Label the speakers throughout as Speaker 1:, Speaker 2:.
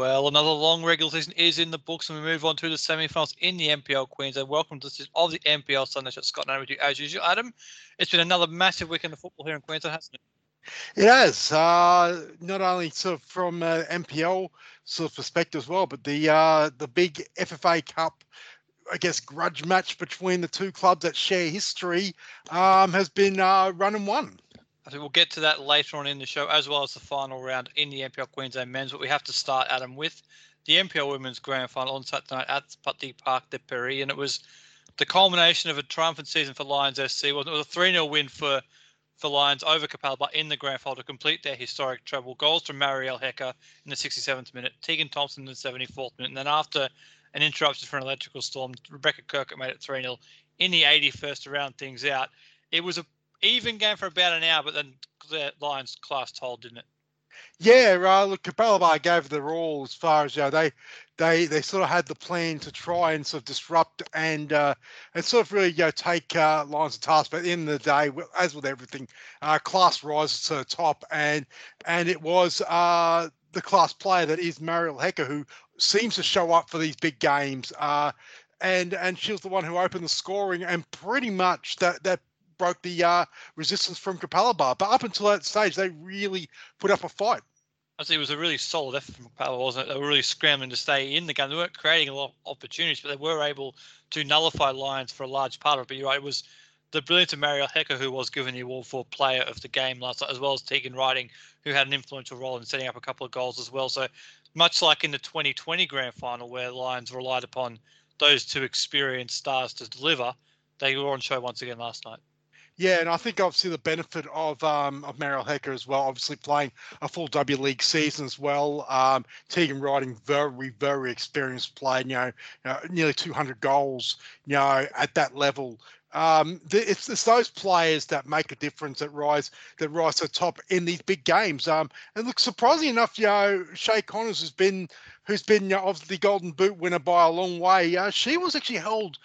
Speaker 1: Well, another long regular season is in the books, and we move on to the semi-finals in the NPL Queensland. Welcome to the of the NPL Sunday Shot. Scott and with you as usual. Adam, it's been another massive weekend of football here in Queensland, hasn't it?
Speaker 2: It has. Uh, not only sort of from uh, NPL sort of perspective as well, but the uh, the big FFA Cup, I guess, grudge match between the two clubs that share history um, has been uh, run and won.
Speaker 1: I think we'll get to that later on in the show, as well as the final round in the NPL Queensland men's. But we have to start, Adam, with the NPL women's grand final on Saturday night at Putney Park de Paris. And it was the culmination of a triumphant season for Lions FC. It was a 3 0 win for for Lions over Capalaba in the grand final to complete their historic treble. Goals from Mariel Hecker in the 67th minute, Tegan Thompson in the 74th minute. And then after an interruption for an electrical storm, Rebecca Kirk made it 3 0 in the 81st to round things out. It was a even game for about an hour, but then the Lions class told, didn't it?
Speaker 2: Yeah, uh, look, Capalaba gave the all as far as you know, they they they sort of had the plan to try and sort of disrupt and uh, and sort of really you know take uh, Lions to task. But at the end of the day, as with everything, uh, class rises to the top, and and it was uh, the class player that is Mariel Hecker who seems to show up for these big games. Uh, and and she was the one who opened the scoring, and pretty much that that broke the uh, resistance from Capalaba. But up until that stage, they really put up a fight.
Speaker 1: I think it was a really solid effort from Capalaba, wasn't it? They were really scrambling to stay in the game. They weren't creating a lot of opportunities, but they were able to nullify Lions for a large part of it. But you're right, it was the brilliance of Mariel Hecker, who was given the award for player of the game last night, as well as Tegan Riding, who had an influential role in setting up a couple of goals as well. So much like in the 2020 grand final, where Lions relied upon those two experienced stars to deliver, they were on show once again last night.
Speaker 2: Yeah, and I think obviously the benefit of um, of Mariel Hecker as well, obviously playing a full W League season as well. Um, Tegan Riding, very very experienced player, you know, know, nearly 200 goals, you know, at that level. Um, it's, it's those players that make a difference that rise that rise to the top in these big games. Um, and look, surprisingly enough, you know, Shea Connors has been who's been know, obviously the Golden Boot winner by a long way. Uh, she was actually held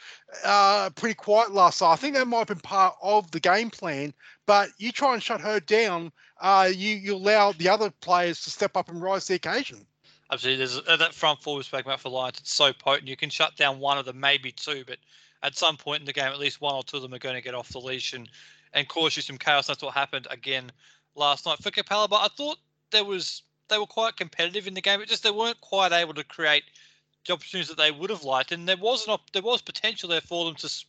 Speaker 2: uh, pretty quiet last night. I think that might have been part of the game plan. But you try and shut her down, uh, you you allow the other players to step up and rise the occasion.
Speaker 1: Absolutely, there's uh, that front four we spoke about for Lions. It's so potent. You can shut down one of them, maybe two, but at some point in the game, at least one or two of them are going to get off the leash and and cause you some chaos. That's what happened again last night for Capella. But I thought there was they were quite competitive in the game, but just they weren't quite able to create the opportunities that they would have liked. And there was an op- there was potential there for them to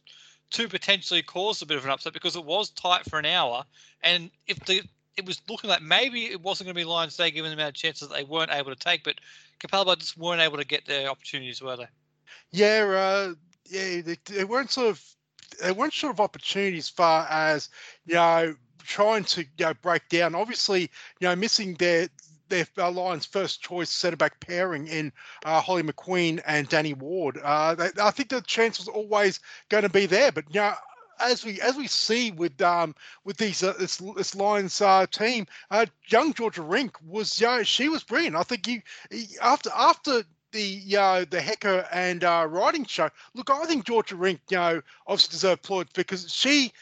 Speaker 1: to potentially cause a bit of an upset because it was tight for an hour. And if the it was looking like maybe it wasn't going to be Lions Day given the amount of chances that they weren't able to take, but Capalaba just weren't able to get their opportunities, were they?
Speaker 2: Yeah, uh, yeah, they, they weren't sort of they weren't sort of opportunities far as you know trying to you know break down. Obviously, you know missing their their uh, Lions' first choice centre back pairing in uh, Holly McQueen and Danny Ward. Uh, they, I think the chance was always going to be there, but you as we as we see with um with these uh, this this Lions uh, team, uh, young Georgia Rink was you know, she was brilliant. I think he after after the uh, the Hecker and uh, Riding show. Look, I think Georgia Rink, you know, obviously deserved plaudits because she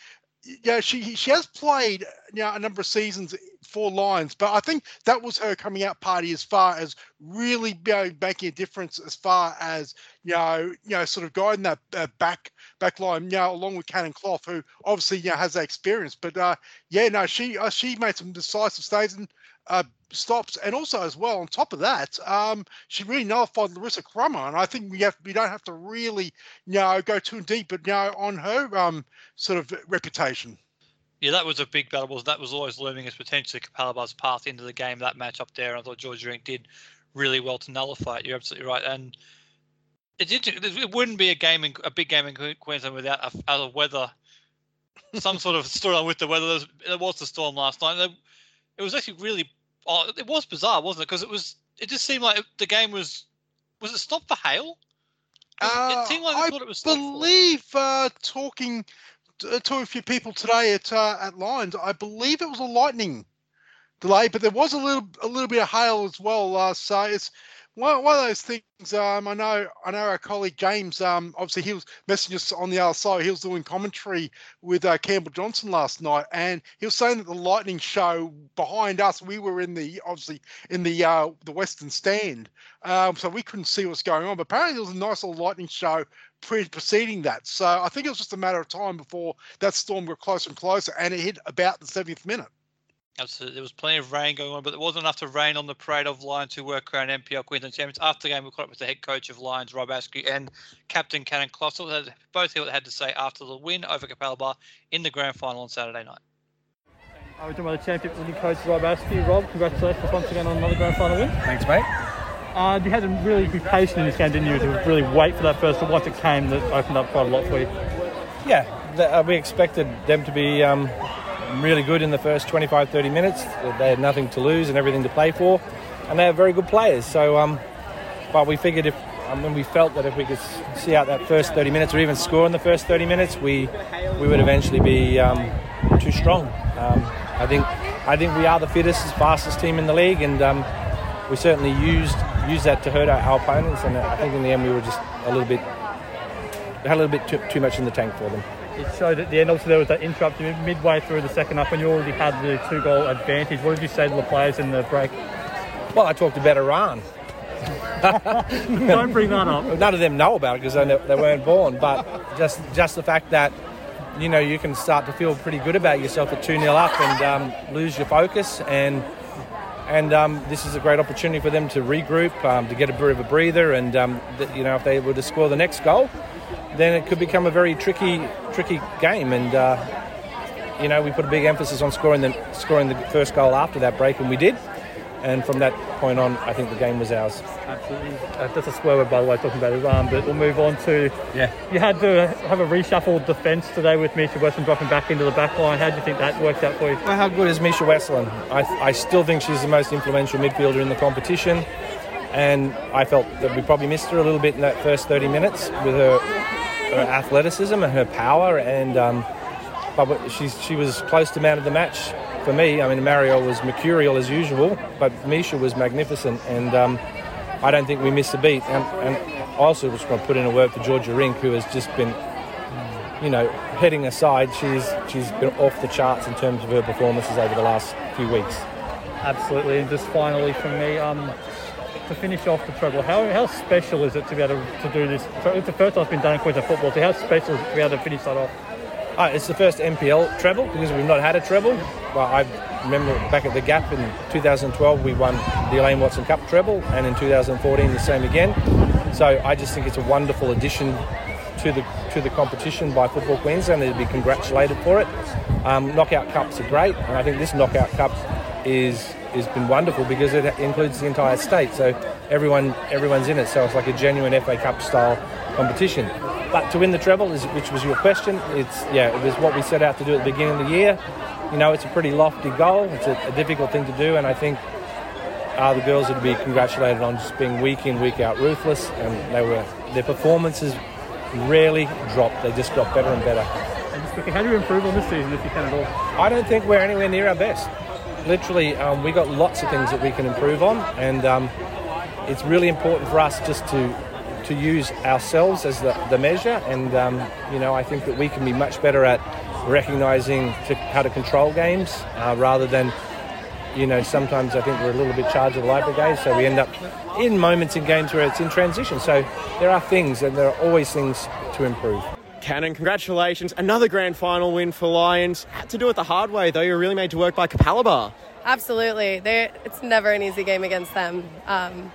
Speaker 2: yeah, she she has played you know, a number of seasons for Lions, but I think that was her coming out party as far as really you know, making a difference as far as you know you know sort of guiding that uh, back back line you know along with Cannon Clough who obviously you know has that experience, but uh, yeah no she uh, she made some decisive stays and uh, stops, and also as well on top of that, um, she really nullified Larissa Crummer, and I think we have we don't have to really you know go too deep, but you know on her um, sort of reputation.
Speaker 1: Yeah, that was a big battle. Was that was always looming as potentially Capalaba's path into the game. That match up there, I thought Georgia Rink did really well to nullify it. You're absolutely right, and it. It wouldn't be a game, in, a big game in Queensland without a, a weather, some sort of storyline with the weather. There was, there was the storm last night. It was actually really oh, it was bizarre, wasn't it? Because it was it just seemed like the game was was it stopped for hail?
Speaker 2: Uh, it seemed like I, I it was I believe uh, talking to, uh, to, a few people today at uh, at Lions, I believe it was a lightning delay, but there was a little a little bit of hail as well. Uh, so it's one, one of those things. Um, I know, I know our colleague James. Um, obviously he was messaging us on the other side. He was doing commentary with uh, Campbell Johnson last night, and he was saying that the Lightning show behind us, we were in the obviously in the uh, the Western Stand, um, so we couldn't see what's going on. But apparently there was a nice little Lightning show pre- preceding that. So I think it was just a matter of time before that storm got closer and closer, and it hit about the 70th minute.
Speaker 1: Absolutely. There was plenty of rain going on, but there wasn't enough to rain on the parade of Lions who were crowned NPL Queensland champions. After the game, we caught up with the head coach of Lions, Rob Askew, and captain Cannon Klossel. Both hear what they had to say after the win over Capalaba in the grand final on Saturday night.
Speaker 3: I was talking about the championship winning coach Rob Askew. Rob, congratulations once again on another grand final win.
Speaker 4: Thanks, mate.
Speaker 3: Uh, you had to really be patient in this game, didn't you, to really wait for that first one. Once it came, that opened up quite a lot for you.
Speaker 4: Yeah, the, uh, we expected them to be um, really good in the first 25, 30 minutes. They had nothing to lose and everything to play for, and they have very good players. So, um, but we figured if um, when we felt that if we could see out that first 30 minutes or even score in the first 30 minutes, we we would eventually be um, too strong. Um, I think I think we are the fittest, fastest team in the league, and um, we certainly used used that to hurt our, our, opponents. And I think in the end we were just a little bit had a little bit too, too much in the tank for them
Speaker 3: it showed at the end. Obviously, there was that interruption midway through the second half when you already had the two goal advantage. What did you say to the players in the break?
Speaker 4: Well, I talked about Iran.
Speaker 3: Don't bring that up.
Speaker 4: None of them know about it because they, they weren't born. But just just the fact that you know you can start to feel pretty good about yourself at two 0 up and um, lose your focus and. And um, this is a great opportunity for them to regroup, um, to get a bit of a breather, and um, you know if they were to score the next goal, then it could become a very tricky, tricky game. And uh, you know, we put a big emphasis on scoring the scoring the first goal after that break, and we did. And from that point on, I think the game was ours.
Speaker 3: Absolutely. Uh, that's a swear word, by the way, talking about Iran. But we'll move on to.
Speaker 4: Yeah.
Speaker 3: You had to have a reshuffled defence today with Misha Westland dropping back into the back line. How do you think that worked out for you?
Speaker 4: Well, how good is Misha Westland? I, I still think she's the most influential midfielder in the competition. And I felt that we probably missed her a little bit in that first 30 minutes with her her athleticism and her power, and um, but she's, she was close to man of the match for me. I mean, Mariel was mercurial as usual, but Misha was magnificent, and um, I don't think we missed a beat. And, and also, just want to put in a word for Georgia Rink, who has just been, you know, heading aside. She's she's been off the charts in terms of her performances over the last few weeks.
Speaker 3: Absolutely, and just finally from me, um, to finish off the treble, how, how special is it to be able to, to do this? It's the first time it's been done in Queensland football, so how special is it to be able to finish that off?
Speaker 4: Uh, it's the first NPL treble because we've not had a treble. Well, I remember back at the Gap in 2012, we won the Elaine Watson Cup treble, and in 2014 the same again. So I just think it's a wonderful addition to the to the competition by Football Queensland. They'd be congratulated for it. Um, knockout cups are great, and I think this knockout cup is has been wonderful because it includes the entire state. So everyone everyone's in it. So it's like a genuine FA Cup style competition. But to win the treble, is, which was your question, it's yeah, it was what we set out to do at the beginning of the year. You know, it's a pretty lofty goal. It's a, a difficult thing to do, and I think uh, the girls would be congratulated on just being week in, week out, ruthless, and they were their performances rarely dropped. They just got better and better.
Speaker 3: And just quickly, how do you improve on this season if you can at all?
Speaker 4: I don't think we're anywhere near our best literally, um, we got lots of things that we can improve on, and um, it's really important for us just to to use ourselves as the, the measure. And um, you know, I think that we can be much better at recognizing to, how to control games uh, rather than. You know, sometimes I think we're a little bit charged with the light brigade, so we end up in moments in games where it's in transition. So there are things, and there are always things to improve.
Speaker 5: Cannon, congratulations. Another grand final win for Lions. Had to do it the hard way, though. You're really made to work by Capalaba.
Speaker 6: Absolutely. They're, it's never an easy game against them. Um,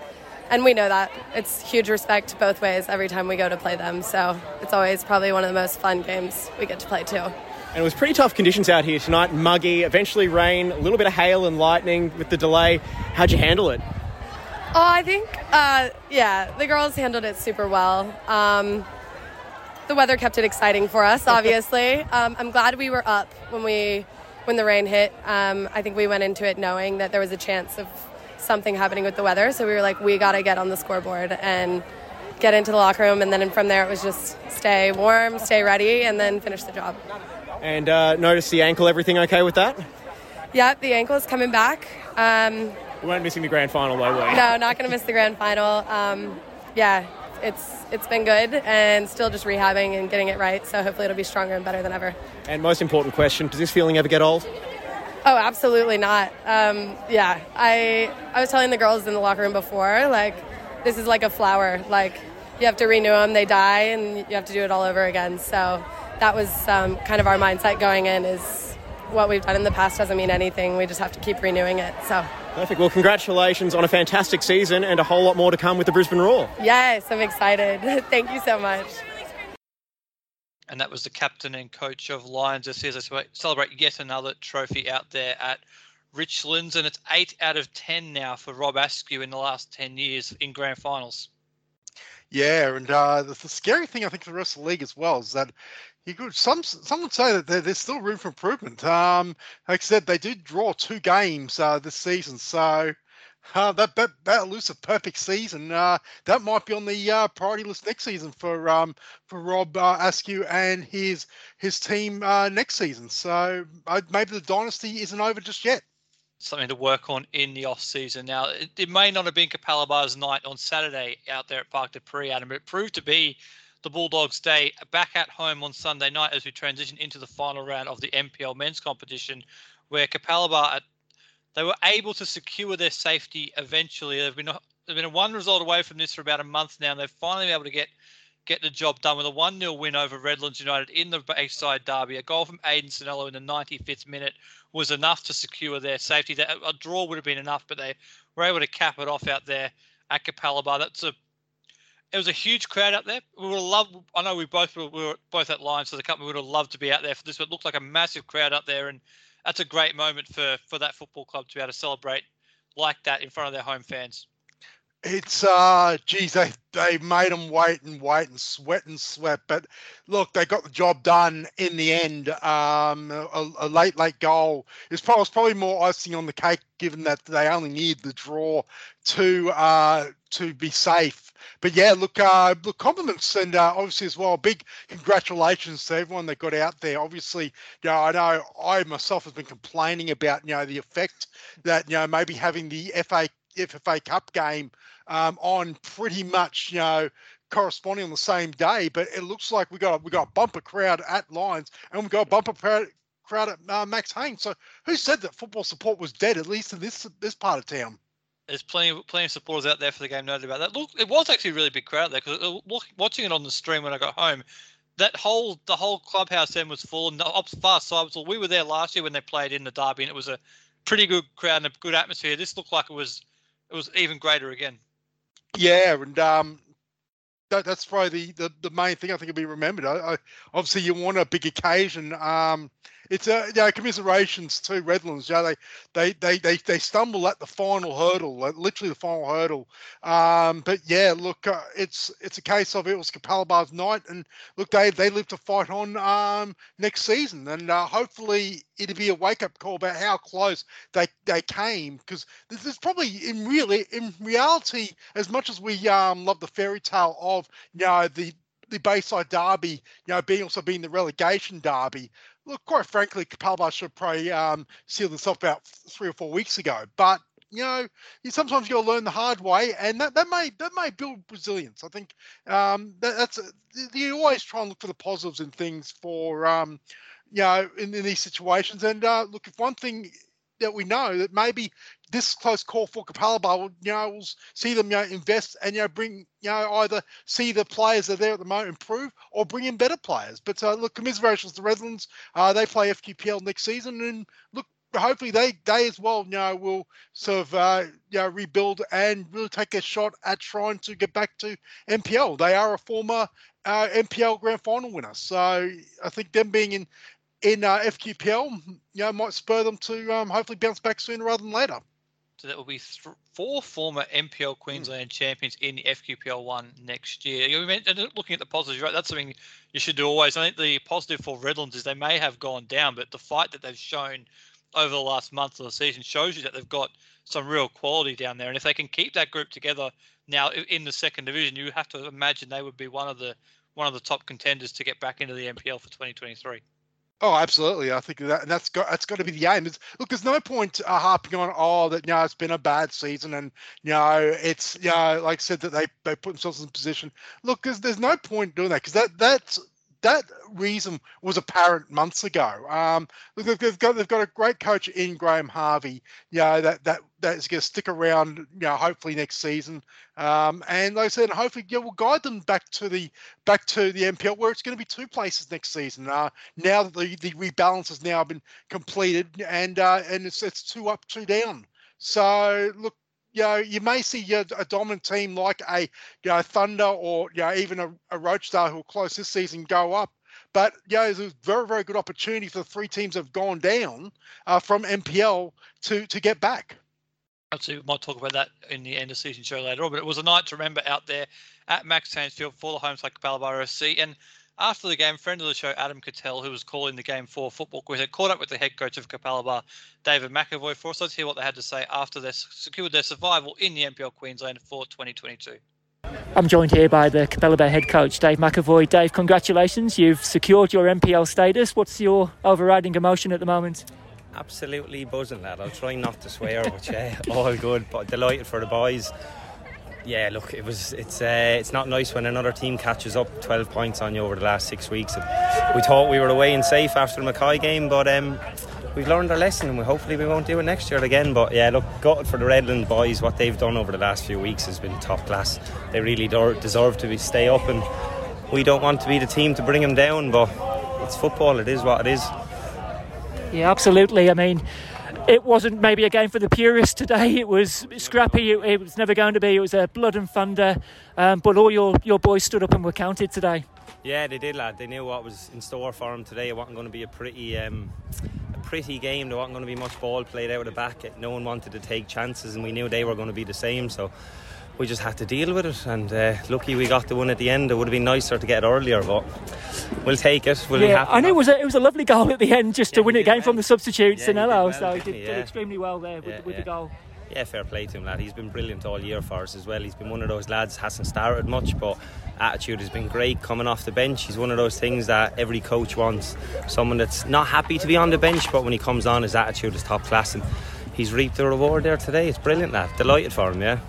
Speaker 6: and we know that. It's huge respect both ways every time we go to play them. So it's always probably one of the most fun games we get to play, too.
Speaker 5: And it was pretty tough conditions out here tonight. Muggy, eventually rain, a little bit of hail and lightning with the delay. How'd you handle it?
Speaker 6: Oh, I think, uh, yeah, the girls handled it super well. Um, the weather kept it exciting for us. Obviously, um, I'm glad we were up when we when the rain hit. Um, I think we went into it knowing that there was a chance of something happening with the weather, so we were like, we got to get on the scoreboard and get into the locker room, and then from there it was just stay warm, stay ready, and then finish the job.
Speaker 5: And uh, notice the ankle. Everything okay with that?
Speaker 6: Yeah, the ankle is coming back. Um,
Speaker 5: We weren't missing the grand final, though, were we?
Speaker 6: No, not going to miss the grand final. Um, yeah, it's it's been good and still just rehabbing and getting it right. So hopefully it'll be stronger and better than ever.
Speaker 5: And most important question: Does this feeling ever get old?
Speaker 6: Oh, absolutely not. Um, yeah, I I was telling the girls in the locker room before, like this is like a flower. Like you have to renew them, they die, and you have to do it all over again. So that was um, kind of our mindset going in. Is what we've done in the past doesn't mean anything. We just have to keep renewing it. So.
Speaker 5: Perfect. Well, congratulations on a fantastic season and a whole lot more to come with the Brisbane Roar.
Speaker 6: Yes, I'm excited. Thank you so much.
Speaker 1: And that was the captain and coach of Lions this year. They celebrate yet another trophy out there at Richlands, and it's eight out of ten now for Rob Askew in the last ten years in grand finals.
Speaker 2: Yeah, and uh, the, the, scary thing I think for the rest of the league as well is that you could some some would say that there, there's still room for improvement. Um, like I said, they did draw two games uh, this season, so uh, that that that a perfect season. Uh, that might be on the uh, priority list next season for um, for Rob uh, Askew and his his team uh, next season. So uh, maybe the dynasty isn't over just yet
Speaker 1: something to work on in the off season. Now, it, it may not have been Capalaba's night on Saturday out there at des Pres, Adam, but it proved to be the Bulldogs' day back at home on Sunday night as we transition into the final round of the NPL men's competition, where Capalaba they were able to secure their safety eventually. They've been they've been a one result away from this for about a month now, and they've finally been able to get get the job done with a 1 0 win over Redlands United in the Bayside Derby. A goal from Aiden Sinello in the 95th minute was enough to secure their safety. That a draw would have been enough, but they were able to cap it off out there at Capalaba. That's a it was a huge crowd out there. We would have loved. I know we both were, we were both at Lions, so the company would have loved to be out there for this. But it looked like a massive crowd out there, and that's a great moment for for that football club to be able to celebrate like that in front of their home fans.
Speaker 2: It's uh, geez, they they made them wait and wait and sweat and sweat, but look, they got the job done in the end. Um, a, a late late goal is probably, probably more icing on the cake, given that they only need the draw to uh to be safe. But yeah, look, uh, look, compliments and uh, obviously as well, big congratulations to everyone that got out there. Obviously, you know, I know I myself have been complaining about you know the effect that you know maybe having the FA FFA Cup game um, on pretty much, you know, corresponding on the same day. But it looks like we got we got a bumper crowd at Lions, and we got a bumper crowd crowd at uh, Max Haynes. So who said that football support was dead? At least in this this part of town.
Speaker 1: There's plenty of plenty of supporters out there for the game. Noted about that. Look, it was actually a really big crowd there because uh, watching it on the stream when I got home, that whole the whole clubhouse then was full. And up far side, so we were there last year when they played in the derby, and it was a pretty good crowd and a good atmosphere. This looked like it was it was even greater again.
Speaker 2: Yeah, and um, that, that's probably the, the, the main thing I think will be remembered. I, I, obviously, you want a big occasion. Um, it's a you know, commiserations to Redlands. Yeah, they, they they they they stumble at the final hurdle, like literally the final hurdle. Um, but yeah, look, uh, it's it's a case of it was Capalaba's night, and look, they they live to fight on um, next season, and uh, hopefully it'll be a wake up call about how close they they came because this is probably in really in reality as much as we um, love the fairy tale of you know the the Bayside Derby, you know, being also being the relegation derby look, quite frankly, Capalaba should probably um, off about three or four weeks ago. But you know, you sometimes you got to learn the hard way, and that, that may that may build resilience. I think um, that, that's you always try and look for the positives in things for um, you know in, in these situations. And uh, look, if one thing that we know that maybe this close call for Capalaba will, you know, will see them, you know, invest and, you know, bring, you know, either see the players that are there at the moment improve or bring in better players. But uh, look, commiserations to the Redlands. Uh, they play FQPL next season and look, hopefully they they as well you know will sort of uh, you know rebuild and really take a shot at trying to get back to NPL. They are a former uh, NPL grand final winner, so I think them being in in uh, FQPL, you know, might spur them to um, hopefully bounce back sooner rather than later.
Speaker 1: So that will be th- four former NPL Queensland mm. champions in the FQPL one next year. You looking at the positives, right? That's something you should do always. I think the positive for Redlands is they may have gone down, but the fight that they've shown over the last month of the season shows you that they've got some real quality down there. And if they can keep that group together now in the second division, you have to imagine they would be one of the one of the top contenders to get back into the NPL for 2023.
Speaker 2: Oh, absolutely. I think that and that's got that's got to be the aim. It's, look, there's no point uh, harping on oh that you it's been a bad season and you know it's you know like I said that they they put themselves in position. Look, there's there's no point doing that because that that's that reason was apparent months ago. Um, they've got they've got a great coach in Graham Harvey. You know that that that's going to stick around. You know, hopefully next season. Um, and like I said, hopefully, yeah, we'll guide them back to the back to the NPL where it's going to be two places next season. Uh, now that the, the rebalance has now been completed, and uh, and it's it's two up, two down. So look, you know, you may see a, a dominant team like a you know, Thunder or you know, even a, a Rochedale who will close this season go up. But yeah, you know, there's a very, very good opportunity for the three teams that have gone down uh, from NPL to to get back.
Speaker 1: Absolutely, we might talk about that in the end of season show later on. But it was a night to remember out there at Max Hansfield for the home side Capalaba FC. And after the game, friend of the show, Adam Cattell, who was calling the game for Football Quiz, had caught up with the head coach of Capalaba, David McAvoy, for us. Let's hear what they had to say after they secured their survival in the NPL Queensland for 2022.
Speaker 7: I'm joined here by the Capalaba head coach, Dave McAvoy. Dave, congratulations. You've secured your NPL status. What's your overriding emotion at the moment?
Speaker 8: Absolutely buzzing, lad. I'll try not to swear, but yeah, all good. But delighted for the boys yeah, look, it was it's uh, it's not nice when another team catches up 12 points on you over the last six weeks. We thought we were away and safe after the Mackay game, but um, we've learned our lesson and we hopefully we won't do it next year again. But yeah, look, gutted for the Redland boys. What they've done over the last few weeks has been top class. They really deserve to be stay up, and we don't want to be the team to bring them down. But it's football; it is what it is.
Speaker 7: Yeah, absolutely. I mean it wasn't maybe a game for the purists today. It was scrappy. It, it was never going to be. It was a blood and thunder. Um, but all your, your boys stood up and were counted today.
Speaker 8: Yeah, they did, lad. They knew what was in store for them today. It wasn't going to be a pretty, um, a pretty game. There wasn't going to be much ball played out of the back. No one wanted to take chances, and we knew they were going to be the same. So we just had to deal with it. And uh, lucky we got the one at the end. It would have been nicer to get it earlier, but we'll take it. We'll
Speaker 7: yeah, I know it was a, it was a lovely goal at the end just to
Speaker 8: Yeah,
Speaker 7: win it game
Speaker 8: did
Speaker 7: from the substitutes
Speaker 8: Yeah,
Speaker 7: and hello,
Speaker 8: well,
Speaker 7: so he did, did extremely well there with, with the goal.
Speaker 8: Yeah, fair play to him, lad. He's been brilliant all year for us as well. He's been one of those lads hasn't started much, but attitude has been great coming off the bench. He's one of those things that every coach wants. Someone that's not happy to be on the bench, but when he comes on, his attitude is top class, and he's reaped the reward there today. It's brilliant, lad. Delighted for him, yeah.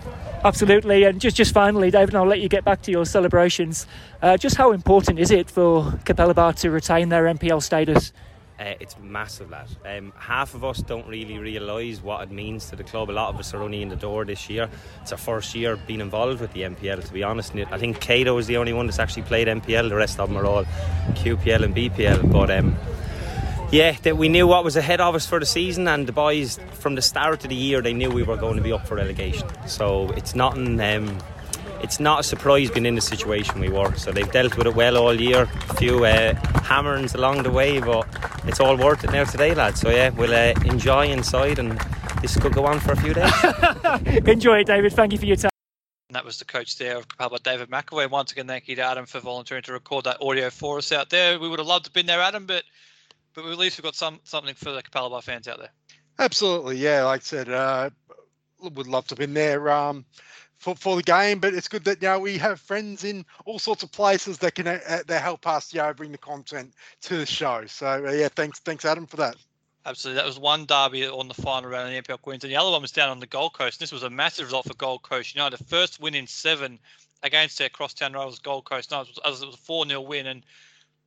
Speaker 7: Absolutely, and just just finally, David, I'll let you get back to your celebrations. Uh, just how important is it for Capella to retain their NPL status?
Speaker 8: Uh, it's massive, lad. Um, half of us don't really realise what it means to the club. A lot of us are only in the door this year. It's our first year being involved with the NPL, to be honest. I think Cato is the only one that's actually played NPL. The rest of them are all QPL and BPL. But um, yeah, that we knew what was ahead of us for the season, and the boys from the start of the year they knew we were going to be up for relegation. So it's not an, um, it's not a surprise being in the situation we were. So they've dealt with it well all year. A few uh, hammerings along the way, but it's all worth it now today, lads. So yeah, we'll uh, enjoy inside, and this could go on for a few days.
Speaker 7: Enjoy it, David. Thank you for your time.
Speaker 1: And that was the coach there of Capalaba, David McAvoy. Once again, thank you to Adam for volunteering to record that audio for us out there. We would have loved to have been there, Adam, but but at least we've got some something for the Capalaba fans out there.
Speaker 2: Absolutely, yeah. Like I said, uh, would love to have been there um, for for the game, but it's good that you know we have friends in all sorts of places that can uh, that help us, you know, bring the content to the show. So uh, yeah, thanks, thanks, Adam, for that.
Speaker 1: Absolutely. That was one derby on the final round of the NPL Queensland. The other one was down on the Gold Coast. And This was a massive result for Gold Coast United. The first win in seven against their crosstown rivals, Gold Coast Knights. It was a 4 0 win. And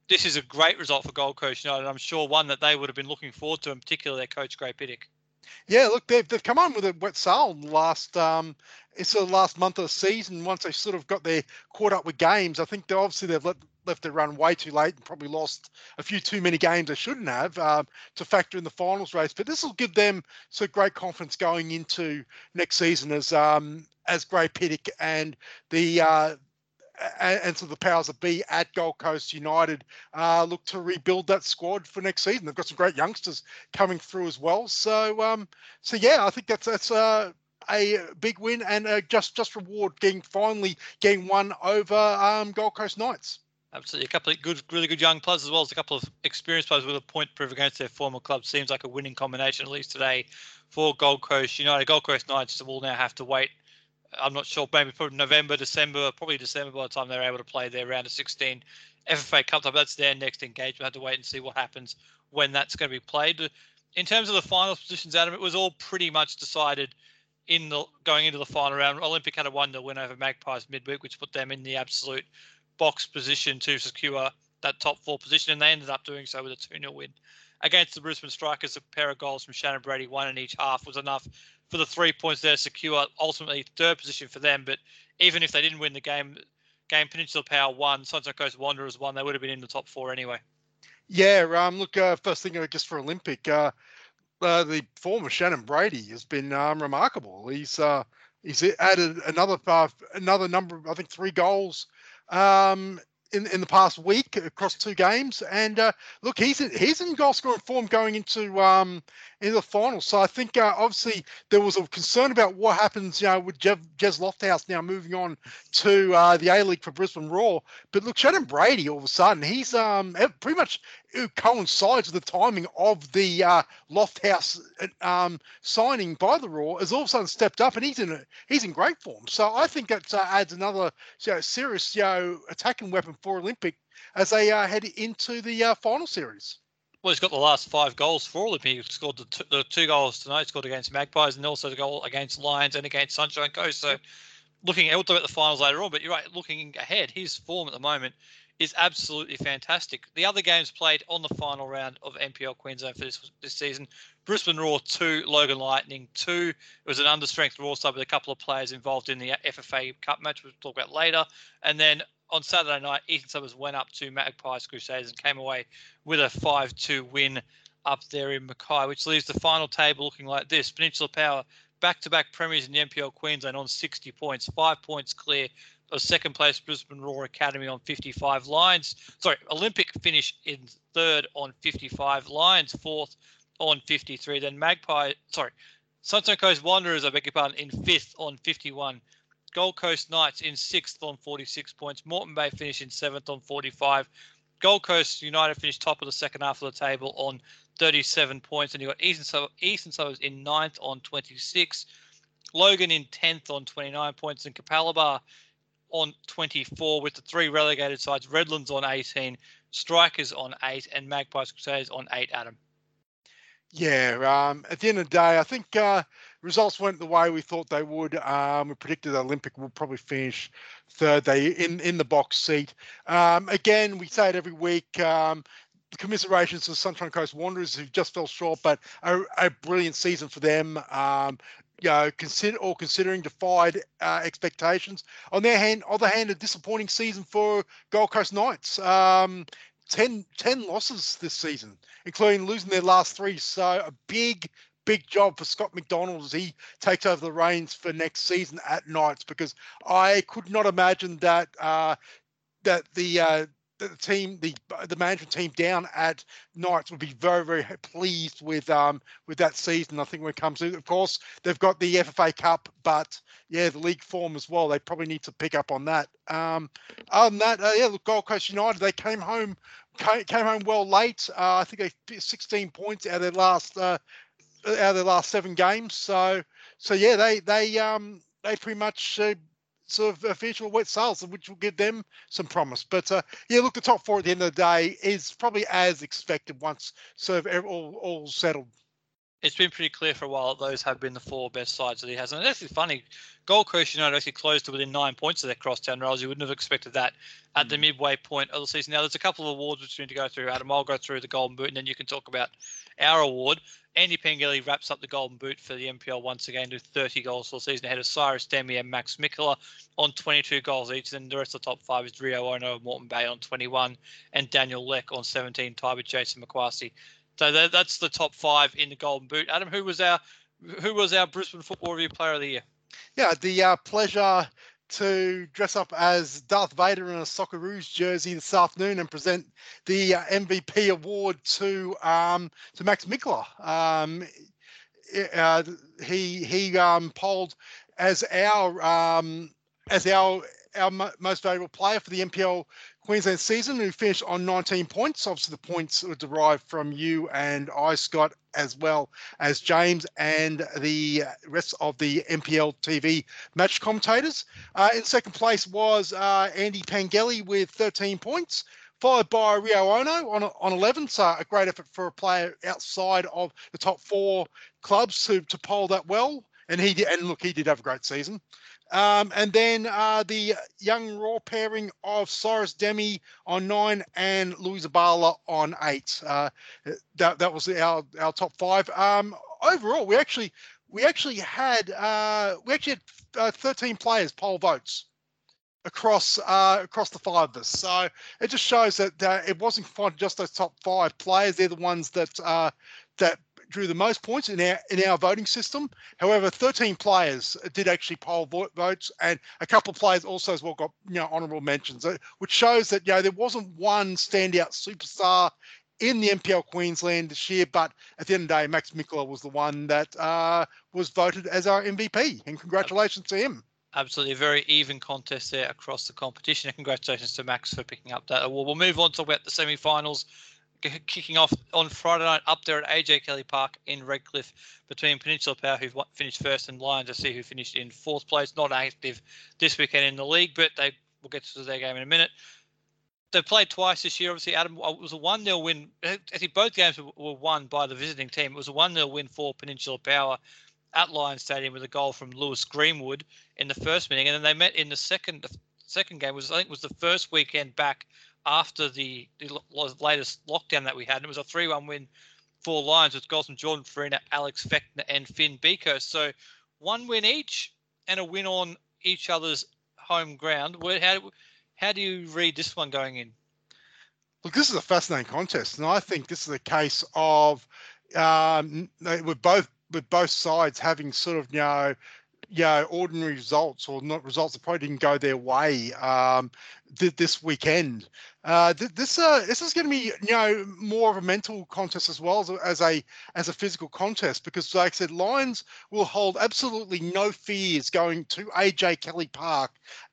Speaker 1: this is a great result for Gold Coast United. I'm sure one that they would have been looking forward to, in particular their coach, Gray Piddick.
Speaker 2: Yeah, look, they've they've come on with a wet sail last um it's the last month of the season. Once they sort of got their caught up with games, I think they obviously they've let, left their run way too late and probably lost a few too many games they shouldn't have um, to factor in the finals race. But this will give them some great confidence going into next season as um as Gray Piddick and the uh and, and so the powers that be at Gold Coast United uh, look to rebuild that squad for next season. They've got some great youngsters coming through as well. So, um, so yeah, I think that's that's uh, a big win and just just reward getting finally getting one over um, Gold Coast Knights.
Speaker 1: Absolutely. A couple of good, really good young players as well as a couple of experienced players with a point proof against their former club. Seems like a winning combination, at least today, for Gold Coast United. Gold Coast Knights will now have to wait I'm not sure, maybe probably November, December, probably December by the time they're able to play their round of 16 FFA Cup. That's their next engagement. I have to wait and see what happens when that's going to be played. In terms of the finals positions, Adam, it was all pretty much decided in the going into the final round. Olympic had a one 0 win over Magpies midweek, which put them in the absolute box position to secure that top four position, and they ended up doing so with a 2 0 win against the Brisbane Strikers. A pair of goals from Shannon Brady, one in each half, was enough for the three points there secure ultimately third position for them. But even if they didn't win the game, game Peninsula Power won, Sunshine Coast Wanderers won, they would have been in the top four anyway.
Speaker 2: Yeah, um, look, uh, first thing I guess for Olympic, uh, uh, the former Shannon Brady has been um, remarkable. He's uh, he's added another another number, I think three goals um, in in the past week across two games. And uh, look, he's in, he's in goal scoring form going into um, into the final. So I think uh, obviously there was a concern about what happens, you know, with Jeff, Jez Lofthouse now moving on to uh, the A League for Brisbane Roar. But look, Shannon Brady, all of a sudden, he's um, pretty much coincides with the timing of the uh, Lofthouse um, signing by the Roar, has all of a sudden stepped up, and he's in a, he's in great form. So I think that uh, adds another you know, serious you know, attacking weapon for Olympic as they uh, head into the uh, final series.
Speaker 1: Well, he's got the last five goals for Olympic. He scored the, t- the two goals tonight. Scored against Magpies and also the goal against Lions and against Sunshine Coast. So, looking at the finals later on, but you're right. Looking ahead, his form at the moment is absolutely fantastic. The other games played on the final round of NPL Queensland for this this season: Brisbane Roar two, Logan Lightning two. It was an understrength Roar side with a couple of players involved in the FFA Cup match, which we'll talk about later. And then on Saturday night, Eastern Suburbs went up to Magpies Crusaders and came away with a 5-2 win up there in Mackay, which leaves the final table looking like this: Peninsula Power back-to-back premiers in the NPL Queensland on 60 points, five points clear a second place Brisbane Roar Academy on 55 lines. Sorry, Olympic finished in third on 55 lines, fourth on 53. Then Magpie, sorry, Sunshine Coast Wanderers, I beg your pardon, in fifth on 51. Gold Coast Knights in sixth on 46 points. Moreton Bay finished in seventh on 45. Gold Coast United finished top of the second half of the table on 37 points. And you've got Eastern, Eastern Suburbs in ninth on 26. Logan in 10th on 29 points. And Capalaba on 24 with the three relegated sides Redlands on 18, Strikers on 8, and Magpies Crusaders on 8, Adam.
Speaker 2: Yeah, um, at the end of the day, I think uh, results went the way we thought they would. Um, we predicted Olympic will probably finish third. They in in the box seat. Um, again, we say it every week. Um, commiserations to Sunshine Coast Wanderers who just fell short, but a, a brilliant season for them. You know, consider or considering defied uh, expectations. On their hand, other hand, a disappointing season for Gold Coast Knights. Um, 10, 10 losses this season, including losing their last three. So a big, big job for Scott McDonald as he takes over the reins for next season at Knights, because I could not imagine that uh, that the uh, the team, the the management team down at Knights would be very very pleased with um with that season. I think when it comes to, of course, they've got the FFA Cup, but yeah, the league form as well. They probably need to pick up on that. Um, other than that, uh, yeah, look, Gold Coast United they came home came, came home well late. Uh, I think they 16 points out of their last uh, out of their last seven games. So so yeah, they they um they pretty much uh, sort of official wet sales, which will give them some promise. But uh, yeah, look, the top four at the end of the day is probably as expected once sort of all, all settled.
Speaker 1: It's been pretty clear for a while that those have been the four best sides that he has. And it's actually funny. Gold Coast United actually closed to within nine points of their crosstown rivals. You wouldn't have expected that at mm. the midway point of the season. Now, there's a couple of awards which we need to go through. Adam, I'll go through the Golden Boot and then you can talk about our award. Andy Pengelly wraps up the Golden Boot for the NPL once again with 30 goals for the season ahead of Cyrus Dehmie and Max Mikula on 22 goals each. And the rest of the top five is Rio Ono of Moreton Bay on 21 and Daniel Leck on 17, tied with Jason McQuarrie. So that, that's the top five in the Golden Boot. Adam, who was our who was our Brisbane Football Review Player of the Year?
Speaker 2: Yeah, the uh, pleasure to dress up as Darth Vader in a Socceroos jersey this afternoon and present the uh, MVP award to um, to Max Mikula. Um, uh, he he um, polled as our um, as our our mo- most valuable player for the NPL Queensland season, who finished on 19 points. Obviously, the points were derived from you and I, Scott, as well as James and the rest of the NPL TV match commentators. Uh, in second place was uh, Andy Pengelly with 13 points followed by Rio Ono on, on 11. So a great effort for a player outside of the top four clubs to, to poll that well. And he did, and look, he did have a great season. Um, and then uh, the young Roar pairing of Cyrus Dehmie on nine and Louis Zabala on eight. Uh, that that was our our top five. Um, overall, we actually we actually had uh, we actually had uh, 13 players poll votes across uh, across the five of us. So it just shows that it wasn't confined to just those top five players. They're the ones that uh, that drew the most points in our in our voting system. However, 13 players did actually poll votes, and a couple of players also as well got you know honourable mentions, uh, which shows that you know there wasn't one standout superstar in the NPL Queensland this year, but at the end of the day, Max Mikula was the one that uh, was voted as our MVP, and congratulations to him
Speaker 1: absolutely a very even contest there across the competition. And congratulations to Max for picking up that award. We'll move on to talk about the semi-finals kicking off on Friday night up there at AJ Kelly Park in Redcliffe between Peninsula Power, who finished first, and Lions FC, who finished in fourth place. Not active this weekend in the league, but they will get to their game in a minute. They played twice this year. Obviously, Adam uh, it was a one 0 win. I think both games were won by the visiting team. It was a one 0 win for Peninsula Power at Lions Stadium with a goal from Lewis Greenwood in the first meeting, and then they met in the second second game was I think was the first weekend back after the, the latest lockdown that we had. And it was a three-one win for Lions with goals from Jordan Farina, Alex Fechner, and Finn Beaker. So one win each and a win on each other's home ground. How how do you read this one going in?
Speaker 2: Look, this is a fascinating contest, and I think this is a case of um, with both with both sides having sort of you know you know ordinary results or not results that probably didn't go their way um, th- this weekend. Uh, th- this uh, this is going to be you know more of a mental contest as well as a, as a as a physical contest because like I said, Lions will hold absolutely no fears going to AJ Kelly Park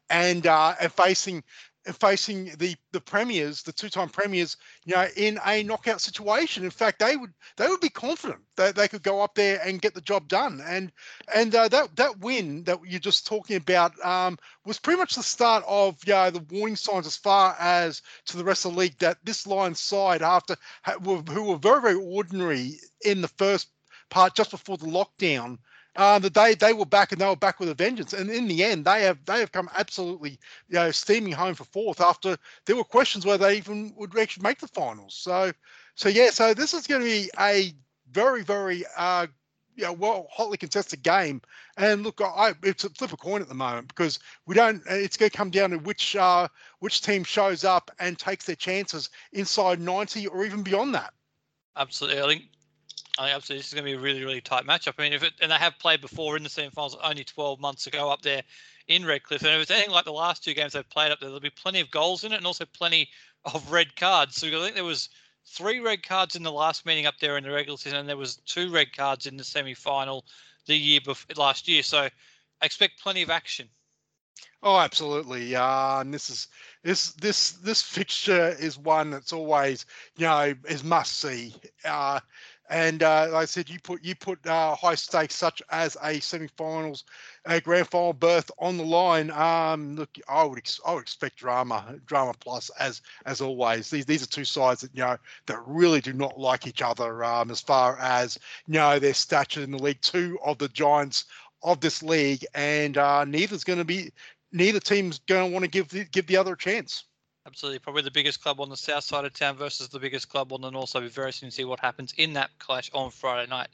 Speaker 2: and uh, and facing facing the the premiers, the two-time premiers, you know, in a knockout situation. In fact, they would they would be confident that they could go up there and get the job done. And and uh, that that win that you're just talking about um, was pretty much the start of you know, the warning signs as far as to the rest of the league that this Lions side, after who were very very ordinary in the first part just before the lockdown uh, the day they were back and they were back with a vengeance. And in the end, they have they have come absolutely you know steaming home for fourth after there were questions whether they even would actually make the finals. So so yeah, so this is going to be a very very uh, you know, well hotly contested game. And look, I, it's a flip a coin at the moment because we don't. It's going to come down to which uh, which team shows up and takes their chances inside 90 or even beyond that.
Speaker 1: Absolutely, I think I think absolutely this is going to be a really, really tight matchup. I mean, if it, and they have played before in the semi-finals only 12 months ago up there in Redcliffe, and if it's anything like the last two games they've played up there, there'll be plenty of goals in it and also plenty of red cards. So I think there was three red cards in the last meeting up there in the regular season, and there was two red cards in the semi-final the year before last year. So I expect plenty of action.
Speaker 2: Oh, absolutely. Uh, and this is this this this fixture is one that's always you know is must see. Uh, and uh, like I said, you put you put uh, high stakes such as a semi-finals, a grand final berth on the line. Um, look, I would ex- I would expect drama, drama plus as as always. These these are two sides that you know that really do not like each other um, as far as you know their stature in the league. Two of the giants of this league, and uh, neither's going to be neither team's going to want to give the, give the other a chance.
Speaker 1: Absolutely, probably the biggest club on the south side of town versus the biggest club on the north side. We're very soon to see what happens in that clash on Friday night.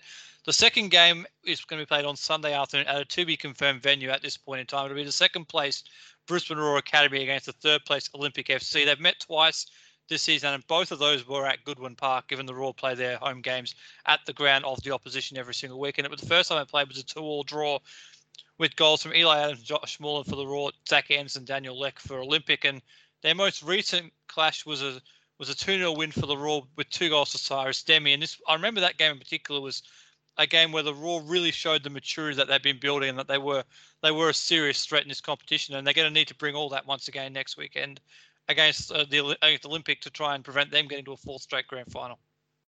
Speaker 1: The second game is going to be played on Sunday afternoon at a to be confirmed venue at this point in time. It'll be the second place Brisbane Roar Academy against the third place Olympic FC. They've met twice this season, and both of those were at Goodwin Park, given the Roar play their home games at the ground of the opposition every single week. And it was the first time they played was a two-all draw with goals from Eli Adams, Josh Mullen for the Roar, Zach Anderson, Daniel Leck for Olympic, and their most recent clash was a was a 2 0 win for the Roar with two goals to Cyrus Dehmie. And this I remember that game in particular was a game where the Roar really showed the maturity that they've been building and that they were they were a serious threat in this competition, and they're going to need to bring all that once again next weekend against uh, the against Olympic to try and prevent them getting to a fourth straight grand final.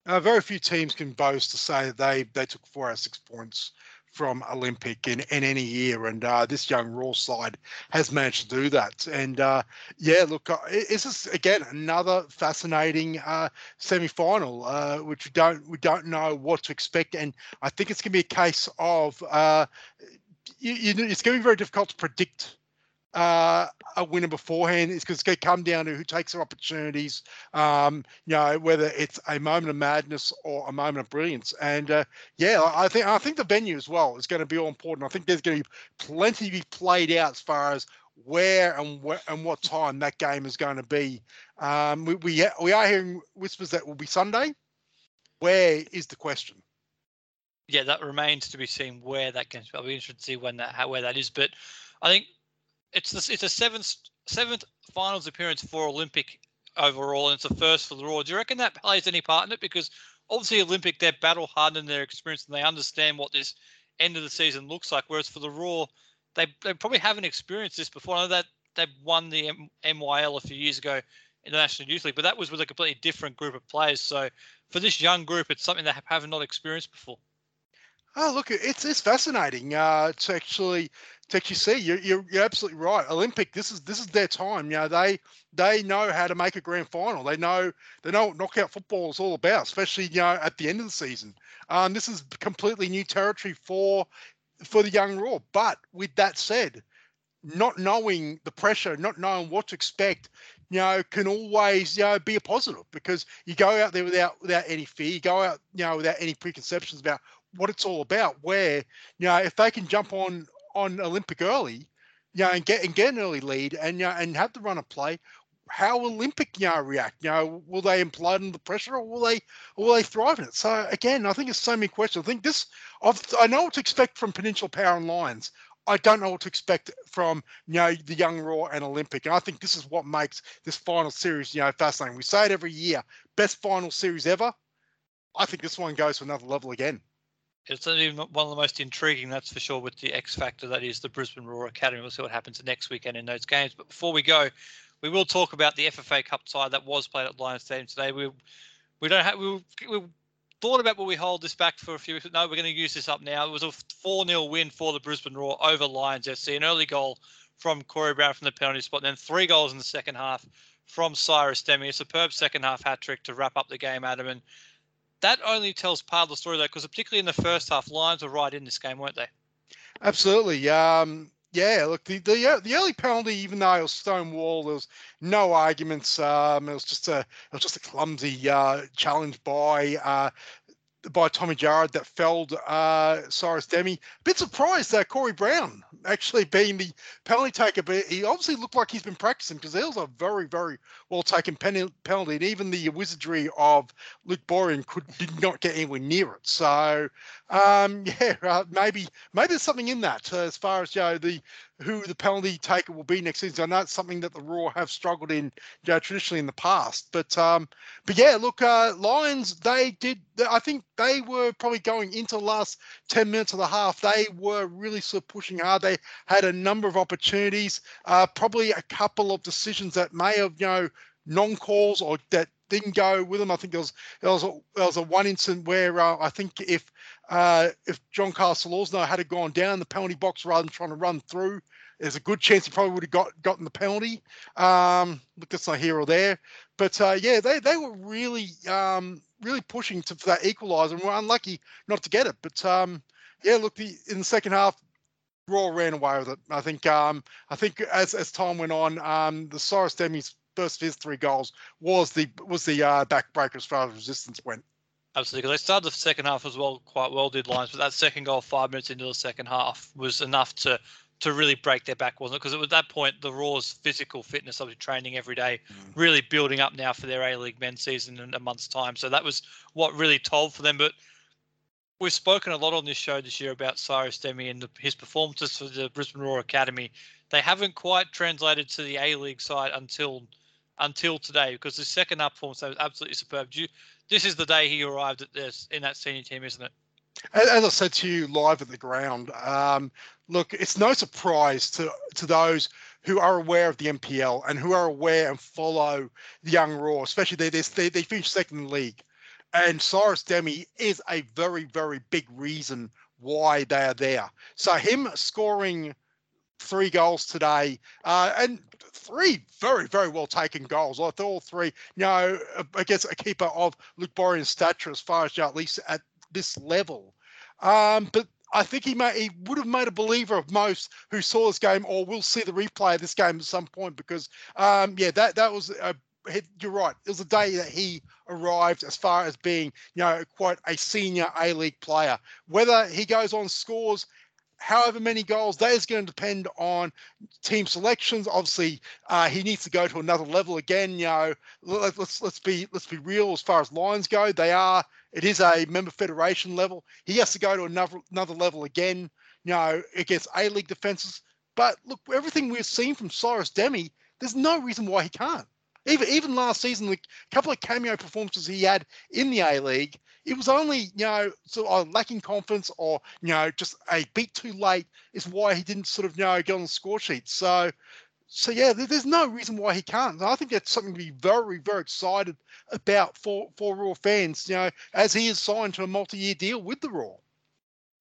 Speaker 2: Uh, very few teams can boast to say that they they took four out of six points from Olympic in, in any year, and uh, this young Roar side has managed to do that. And uh, yeah, look, uh, this is again another fascinating uh, semi-final, uh, which we don't we don't know what to expect, and I think it's going to be a case of you, you, it's going to be very difficult to predict uh, a winner beforehand. Is because it's going to come down to who takes their opportunities. Um, you know, whether it's a moment of madness or a moment of brilliance. And uh, yeah, I think I think the venue as well is going to be all important. I think there's going to be plenty to be played out as far as where and where and what time that game is going to be. Um, we we we are hearing whispers that will be Sunday. Where is the question?
Speaker 1: Yeah, that remains to be seen where that can. I'll be interested to see when that how, where that is. But I think it's the, it's a seventh seventh finals appearance for Olympic overall, and it's the first for the Roar. Do you reckon that plays any part in it? Because obviously Olympic, they're battle hardened, they're experienced, and they understand what this end of the season looks like. Whereas for the Roar, they they probably haven't experienced this before. I know that they won the M- NYL a few years ago in the National Youth League, but that was with a completely different group of players. So for this young group, it's something they have not experienced before.
Speaker 2: Oh, look, it's it's fascinating uh, to actually see. You're, you're, you're absolutely right. Olympic, this is this is their time. You know, they they know how to make a grand final. They know they know what knockout football is all about, especially you know at the end of the season. Um, this is completely new territory for for the young Roar. But with that said, not knowing the pressure, not knowing what to expect, you know, can always you know be a positive because you go out there without without any fear. You go out you know without any preconceptions about what it's all about. Where you know if they can jump on on Olympic early, you know, and get and get an early lead and you know, and have the run of play, how will Olympic you know react? You know, will they implode under the pressure or will they will they thrive in it? So again, I think it's so many questions. I think this I've, I know what to expect from Peninsula Power and Lions. I don't know what to expect from you know the young Roar and Olympic, and I think this is what makes this final series you know fascinating. We say it every year, best final series ever. I think this one goes to another level again
Speaker 1: it's one of the most intriguing, that's for sure, with the X factor that is the Brisbane Roar Academy. We'll see what happens next weekend in those games. But before we go, we will talk about the FFA Cup tie that was played at Lions Stadium today. We we don't have we, we thought about will we hold this back for a few weeks, no, we're going to use this up now. It was a 4 0 win for the Brisbane Roar over Lions FC. An early goal from Corey Brown from the penalty spot, then three goals in the second half from Cyrus Dehmie. A superb second half hat trick to wrap up the game, Adam. And that only tells part of the story though, because particularly in the first half, Lions were right in this game, weren't they?
Speaker 2: Absolutely. Um, yeah, look, the, the uh, the early penalty, even though it was stonewall, there was no arguments. Um, it was just a it was just a clumsy uh, challenge by uh, by Tommy Jarrad that felled uh, Cyrus Dehmie. A bit surprised that Corey Brown actually being the penalty taker, but he obviously looked like he's been practicing because there was a very, very well taken penalty, and even the wizardry of Luke Boyan could did not get anywhere near it. So, um, yeah, uh, maybe maybe there's something in that uh, as far as you know the who the penalty taker will be next season. I know it's something that the Roar have struggled in you know, traditionally in the past, but um, but yeah, look, uh, Lions they did. I think they were probably going into the last ten minutes of the half. They were really sort of pushing hard. They had a number of opportunities, uh, probably a couple of decisions that may have you know non-calls or that didn't go with them. I think there was there was a, there was a one incident where uh, I think if uh, if John Castle Castellorsno had gone down the penalty box rather than trying to run through, there's a good chance he probably would have got gotten the penalty. Um, look, that's not here or there, but uh, yeah, they they were really um, really pushing to, for that equaliser, and were unlucky not to get it. But um, yeah, look, the in the second half, Roar ran away with it. I think um, I think as as time went on, um, the Cyrus Dehmie's first of his three goals was the was the uh, backbreaker as far as resistance went.
Speaker 1: Absolutely, because they started the second half as well, quite well, did Lions, but that second goal, five minutes into the second half, was enough to to really break their back, wasn't it? Because at that point, the Roar's physical fitness, obviously training every day, mm. really building up now for their A League men's season in a month's time. So that was what really told for them. But we've spoken a lot on this show this year about Cyrus Dehmie and the, his performances for the Brisbane Roar Academy. They haven't quite translated to the A League side until until today because the second up performance was absolutely superb. You, this is the day he arrived at this in that senior team, isn't it?
Speaker 2: As, I said to you live at the ground, um, look, it's no surprise to to those who are aware of the NPL and who are aware and follow the Young Roar, especially they they they finished second in the league, and Cyrus Dehmie is a very very big reason why they are there. So him scoring three goals today, uh, and three very, very well taken goals. I thought all three, you know, against a keeper of Luke Boryan stature as far as you know, at least at this level. Um, but I think he may he would have made a believer of most who saw this game or will see the replay of this game at some point because um, yeah that that was a you're right. It was a day that he arrived as far as being, you know, quite a senior A League player. Whether he goes on scores however many goals, that is going to depend on team selections. Obviously, uh, he needs to go to another level again. You know, let, let's let's be let's be real as far as lines go. They are it is a member federation level. He has to go to another another level again. You know, against A League defenses. But look, everything we've seen from Cyrus Dehmie, there's no reason why he can't. Even even last season, the couple of cameo performances he had in the A League, it was only you know sort of uh, lacking confidence or you know just a beat too late is why he didn't sort of you know get on the score sheet. So so yeah, there's no reason why he can't. I think that's something to be very, very excited about for for Roar fans. You know, as he is signed to a multi-year deal with the Roar.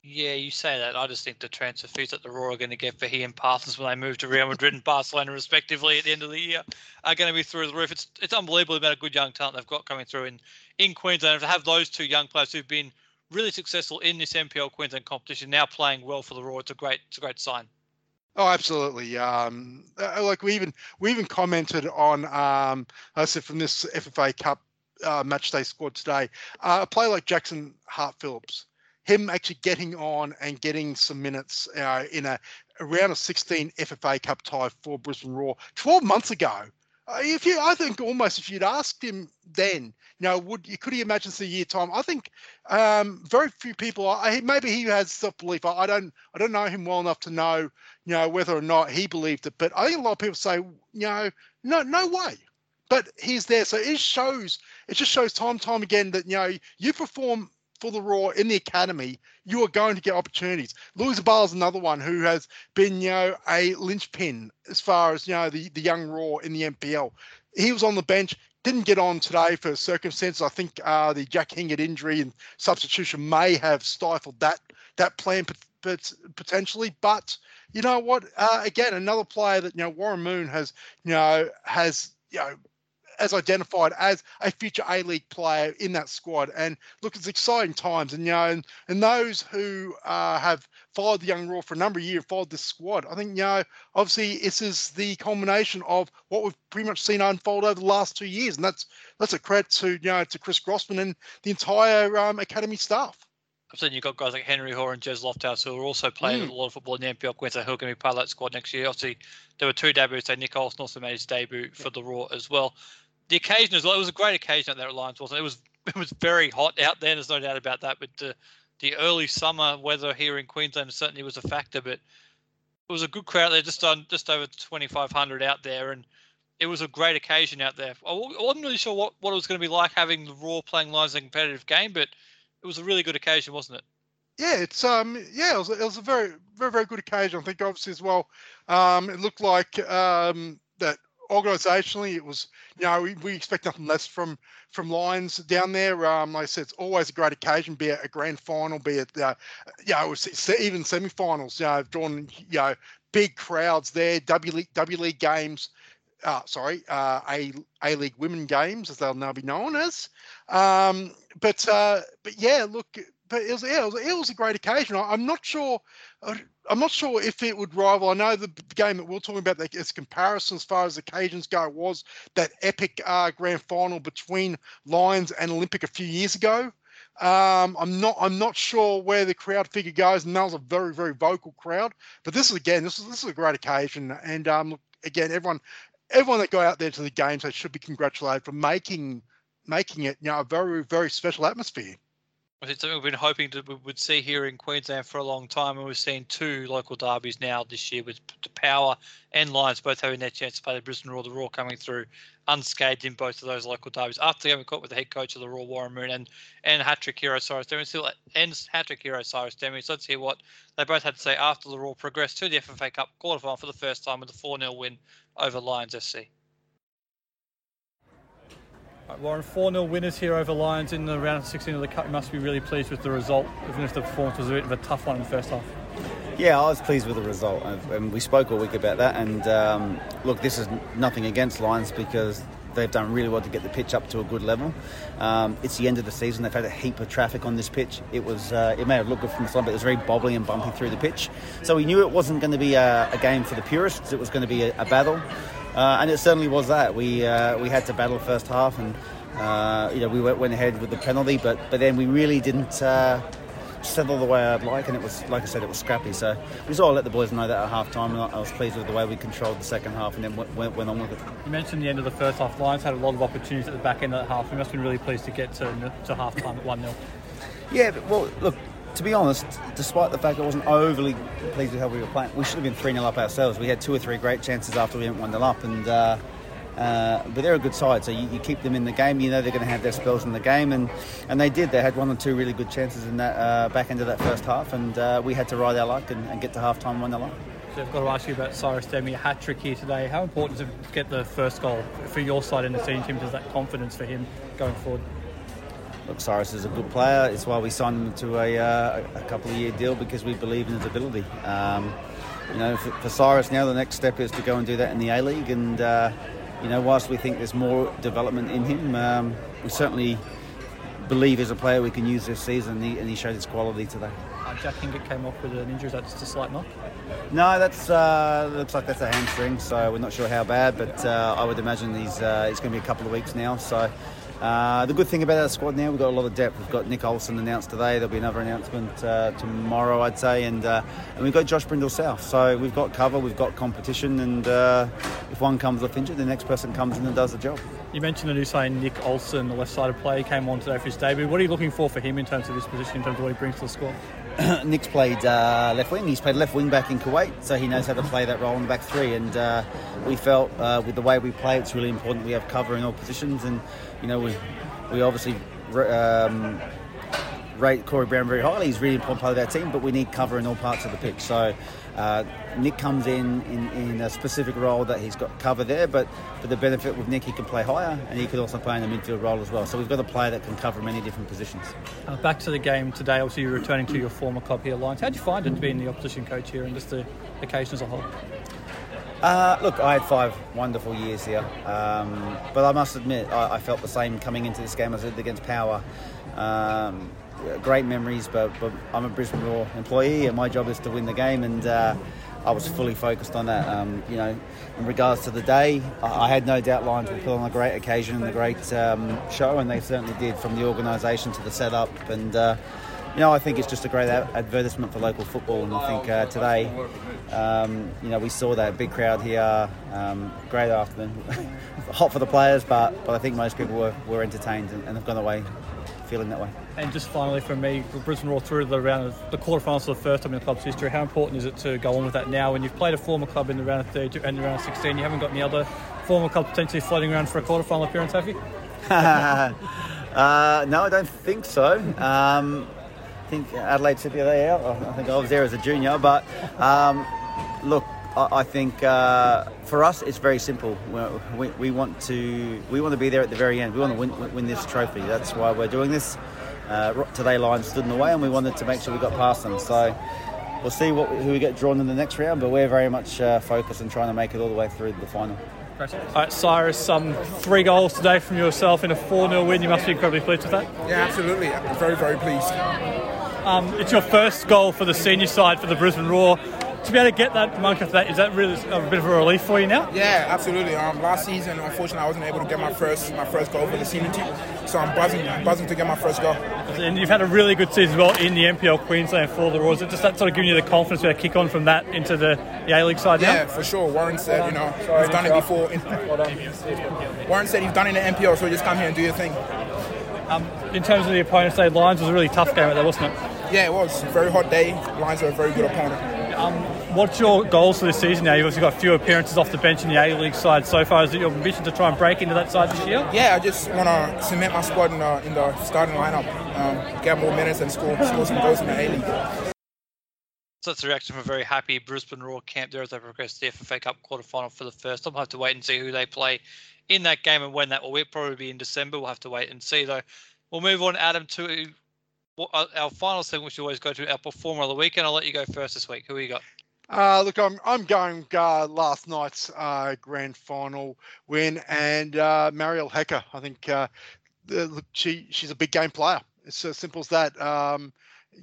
Speaker 1: Yeah, you say that. I just think the transfer fees that the Roar are going to get for he and Parsons when they move to Real Madrid and Barcelona, respectively, at the end of the year, are going to be through the roof. It's it's unbelievable about a good young talent they've got coming through in in Queensland. To have those two young players who've been really successful in this NPL Queensland competition now playing well for the Roar, it's a great it's a great sign.
Speaker 2: Oh, absolutely. Um, uh, like we even we even commented on um, I said from this FFA Cup uh, match day squad today, uh, a player like Jackson Hart Phillips him actually getting on and getting some minutes uh, in a, a round of 16 FFA Cup tie for Brisbane Roar 12 months ago. Uh, if you, I think almost if you'd asked him then, you know, would could he imagine it's a year time? I think um, very few people. I, maybe he has self belief. I, I, don't, I don't know him well enough to know, you know, whether or not he believed it. But I think a lot of people say, you know, no, no way. But he's there, so it shows. It just shows time, time again that you know you perform for the Roar in the academy, you are going to get opportunities. Louis Ball is another one who has been, you know, a linchpin as far as you know the the young Roar in the NPL. He was on the bench, didn't get on today for circumstances. I think uh, the Jack Hingert injury and substitution may have stifled that that plan potentially. But you know what? Uh, again, another player that you know Warren Moon has, you know, has you know as identified as a future A League player in that squad. And look, it's exciting times. And you know, and, and those who uh, have followed the Young Roar for a number of years, followed this squad, I think you know, obviously this is the culmination of what we've pretty much seen unfold over the last two years, and that's that's a credit to you know to Chris Grossman and the entire um, academy staff.
Speaker 1: I've seen you've got guys like Henry Hoare and Jez Lofthouse who are also playing mm. a lot of football in the NPL Queensland who are going to be part of that squad next year. Obviously, there were two debuts. So Nick Olsen also made his debut for the Roar as well the occasion as well. It was a great occasion out there at Lions, wasn't it? It was it was very hot out there. There's no doubt about that. But the the early summer weather here in Queensland certainly was a factor. But it was a good crowd there, just on just over 2,500 out there, and it was a great occasion out there. I wasn't really sure what, what it was going to be like having the Roar playing Lions in a competitive game, but it was a really good occasion, wasn't it?
Speaker 2: Yeah, it's um yeah, it was, it was a very very very good occasion. I think obviously as well. Um, it looked like um that organisationally, it was you know we, we, expect nothing less from from Lions down there. Um, like I said, it's always a great occasion, be it a grand final, be it uh, you know even semi-finals. You know, drawn you know big crowds there. W League W League games. Uh, sorry, uh, A A League Women Games, as they'll now be known as. Um, but uh, but yeah, look, but it was, yeah, it was, it was a great occasion. I, am not sure. I'm not sure if it would rival. I know the, game that we're talking about, like, its comparison as far as occasions go, was that epic uh, grand final between Lions and Olympic a few years ago. Um, I'm not. I'm not sure where the crowd figure goes, and that was a very, very vocal crowd. But this is again, this is this is a great occasion, and um, again, everyone, everyone that got out there to the games, they should be congratulated for making making it, you know, a very, very special atmosphere.
Speaker 1: It's something we've been hoping to we would see here in Queensland for a long time, and we've seen two local derbies now this year with the Power and Lions both having their chance to play the Brisbane Roar. The Roar coming through unscathed in both of those local derbies after getting caught with the head coach of the Roar, Warren Moon, and and hat-trick hero Cyrus Dehmie. Still ends hat-trick hero Cyrus Dehmie. So let's hear what they both had to say after the Roar progressed to the FFA Cup quarterfinal for the first time with a 4-0 win over Lions FC.
Speaker 3: Warren, 4 0 winners here over Lions in the round of 16 of the Cup. You must be really pleased with the result, even if the performance was a bit of a tough one in the first half.
Speaker 9: Yeah, I was pleased with the result, and we spoke all week about that. And um, look, this is nothing against Lions because they've done really well to get the pitch up to a good level. Um, it's the end of the season; they've had a heap of traffic on this pitch. It was uh, it may have looked good from the side, but it was very bobbly and bumpy through the pitch. So we knew it wasn't going to be a, a game for the purists; it was going to be a, a battle, uh, and it certainly was that. We uh, we had to battle first half and. Uh, you know, we went, went, ahead with the penalty, but but then we really didn't uh, settle the way I'd like, and it was like I said, it was scrappy. So we just all let the boys know that at half time, and I was pleased with the way we controlled the second half, and then went, went on with it.
Speaker 3: You mentioned the end of the first half. Lions had a lot of opportunities at the back end of that half. We must have been really pleased to get to to half time at one 0
Speaker 9: Yeah, but, well, look. To be honest, despite the fact I wasn't overly pleased with how we were playing, we should have been 3 0 up ourselves. We had two or three great chances after we went 1 0 up, and uh, uh, but they're a good side, so you, you, keep them in the game. You know they're going to have their spells in the game, and, and they did. They had one or two really good chances in that uh, back end of that first half, and uh, we had to ride our luck and, and get to half time one 0 up.
Speaker 3: So I've got to ask you about Cyrus Dehmie, a hat trick here today. How important is it to get the first goal for your side in the team? Does that confidence for him going forward?
Speaker 9: Look, Cyrus is a good player. It's why we signed him to a, uh, a couple of year deal because we believe in his ability. Um, you know, for, for, Cyrus now, the next step is to go and do that in the A League, and uh, you know, whilst we think there's more development in him, um, we certainly believe as a player we can use this season, and he, and he showed his quality today.
Speaker 3: Uh, Jack Hingert came off with an injury. Is that just a slight knock?
Speaker 9: No, that's uh, looks like that's a hamstring. So we're not sure how bad, but uh, I would imagine he's uh, it's going to be a couple of weeks now. So uh, the good thing about our squad now, we've got a lot of depth. We've got Nick Olsen announced today. There'll be another announcement uh, tomorrow, I'd say, and uh, and we've got Josh Brindle South. So we've got cover, we've got competition, and uh, if one comes off injured, the next person comes in and does the job.
Speaker 3: You mentioned the new sign Nick Olsen, the left-sided player, came on today for his debut. What are you looking for for him in terms of his position, in terms of what he brings to the squad?
Speaker 9: Nick's played uh, left wing. He's played left wing back in Kuwait, so he knows how to play that role in the back three. And uh, we felt uh, with the way we play, it's really important we have cover in all positions. And you know, we we obviously um, rate Corey Brown very highly. He's really important part of our team, but we need cover in all parts of the pitch. So uh, Nick comes in, in, in a specific role that he's got cover there, but for the benefit with Nick, he can play higher and he could also play in the midfield role as well. So we've got a player that can cover many different positions.
Speaker 3: Uh, back to the game today, obviously you're returning to your former club here, Lions. How did you find it being the opposition coach here and just the occasion as a whole?
Speaker 9: Uh, look, I had five wonderful years here, um, but I must admit I, I, felt the same coming into this game as I did against Power. Um, great memories, but, but, I'm a Brisbane Roar employee, and my job is to win the game, and uh, I was fully focused on that. Um, you know, in regards to the day, I, I, had no doubt Lions would put on a great occasion and a great um, show, and they certainly did, from the organisation to the setup, and. Uh, you know, I think it's just a great advertisement for local football, and I think uh, today, um, you know, we saw that big crowd here. Um, great afternoon, hot for the players, but but I think most people were, were entertained and, and have gone away feeling that way.
Speaker 3: And just finally from me, Brisbane Roar through the round of the quarterfinals for the first time in the club's history. How important is it to go on with that now? When you've played a former club in the round of 30 and the round of 16, you haven't got any other former club potentially floating around for a quarterfinal appearance, have you?
Speaker 9: uh, no, I don't think so. Um, I think Adelaide City are there. I think I was there as a junior, but um, look, I, I think uh, for us it's very simple. We, we, want to we want to be there at the very end. We want to win, win this trophy. That's why we're doing this. Uh, today, Lions stood in the way, and we wanted to make sure we got past them. So we'll see what who we get drawn in the next round, but we're very much uh, focused on trying to make it all the way through the final.
Speaker 3: All right, Cyrus, um, three goals today from yourself in a 4 0 win. You must be incredibly pleased with that.
Speaker 10: Yeah, absolutely. I'm very, very pleased.
Speaker 3: Um, it's your first goal for the senior side for the Brisbane Roar. To be able to get that mark after that, is that really a bit of a relief for you now?
Speaker 10: Yeah, absolutely. Um, last season, unfortunately, I wasn't able to get my first my first goal for the senior team, so I'm buzzing buzzing to get my first goal.
Speaker 3: And you've had a really good season as well in the NPL Queensland for the Roars. Is it just that sort of giving you the confidence to kick on from that into the, the A League side
Speaker 10: now?
Speaker 3: Yeah,
Speaker 10: for sure. Warren said, you know, he's done it before. Warren said he's done it in the NPL, so just come here and do your thing.
Speaker 3: Um, in terms of the opponents, say Lions was a really tough game out there, wasn't it?
Speaker 10: Yeah, it was. Very hot day. Lions are a very good opponent.
Speaker 3: Um, what's your goals for this season now? You've obviously got a few appearances off the bench in the A League side so far. Is it your ambition to try and break into that side this year?
Speaker 10: Yeah, I just want to cement my squad in the, in the starting lineup, um, get more minutes and score, score some goals in the A League.
Speaker 1: So that's the reaction from a very happy Brisbane Roar camp there as they progress to the FFA Cup quarterfinal for the first time. We'll have to wait and see who they play in that game and when that will be. Probably be in December. We'll have to wait and see though. We'll move on, Adam, to uh, our final segment, which we always go to our performer of the week. And I'll let you go first this week. Who you got?
Speaker 2: Uh, look, I'm I'm going uh, last night's uh, grand final win and uh, Mariel Hecker. I think uh, look, she she's a big game player. It's as simple as that. Um,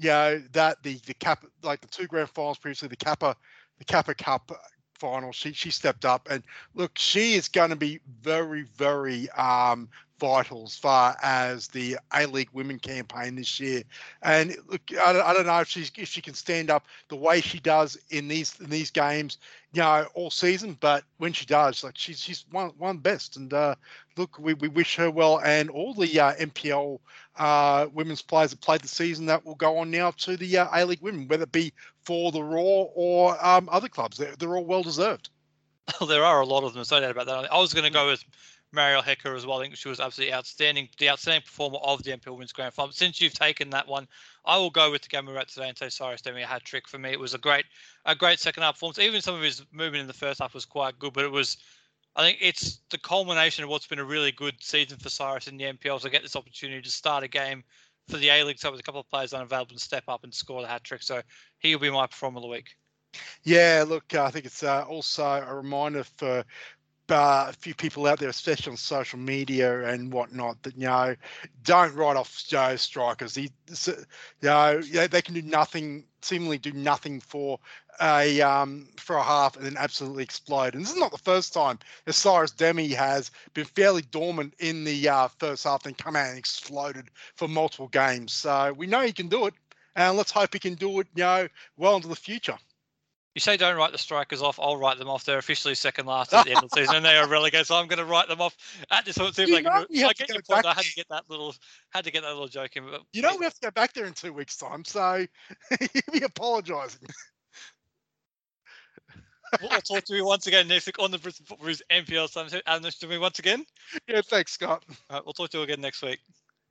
Speaker 2: know that the the cap like the two grand finals previously the Kappa the Kappa Cup final she she stepped up and look she is going to be very very um vital as far as the A League Women campaign this year. And look, I don't, I don't know if she's if she can stand up the way she does in these in these games, you know, all season. But when she does, like she's she's one one best. And uh, look, we, we wish her well, and all the uh, NPL uh, women's players that played the season that will go on now to the uh, A League Women, whether it be for the Roar or um, other clubs. They're, they're all well deserved.
Speaker 1: Well, there are a lot of them. So doubt about that. I was going to go with Mariel Hecker as well. I think she was absolutely outstanding, the outstanding performer of the NPL Women's Grand Final. Since you've taken that one, I will go with the game we were at today and say Cyrus Dehmie a hat trick for me. It was a great, a great second half performance. Even some of his movement in the first half was quite good, but it was, I think it's the culmination of what's been a really good season for Cyrus in the NPL to get this opportunity to start a game for the A League. So with a couple of players unavailable and step up and score the hat trick. So he'll be my performer of the week.
Speaker 2: Yeah, look, I think it's uh, also a reminder for uh, a few people out there, especially on social media and whatnot, that you know, don't write off Joe strikers. He, you know, they can do nothing, seemingly do nothing for a um, for a half and then absolutely explode. And this is not the first time Cyrus Dehmie has been fairly dormant in the uh, first half, then come out and exploded for multiple games. So we know he can do it, and let's hope he can do it, you know, well into the future.
Speaker 1: You say don't write the strikers off. I'll write them off. They're officially second last at the end of the season, and they are relegated. So I'm going to write them off at this point.
Speaker 2: You know, you
Speaker 1: I get your point. I had to get that little, had to get that little joke in. But
Speaker 2: You know we have to go back there in two weeks' time, so he'll be apologising.
Speaker 1: we'll talk to you once again next week on the Brisbane Football NPL Summit. And to me once again.
Speaker 2: Yeah, thanks, Scott.
Speaker 1: All right, we'll talk to you again next week.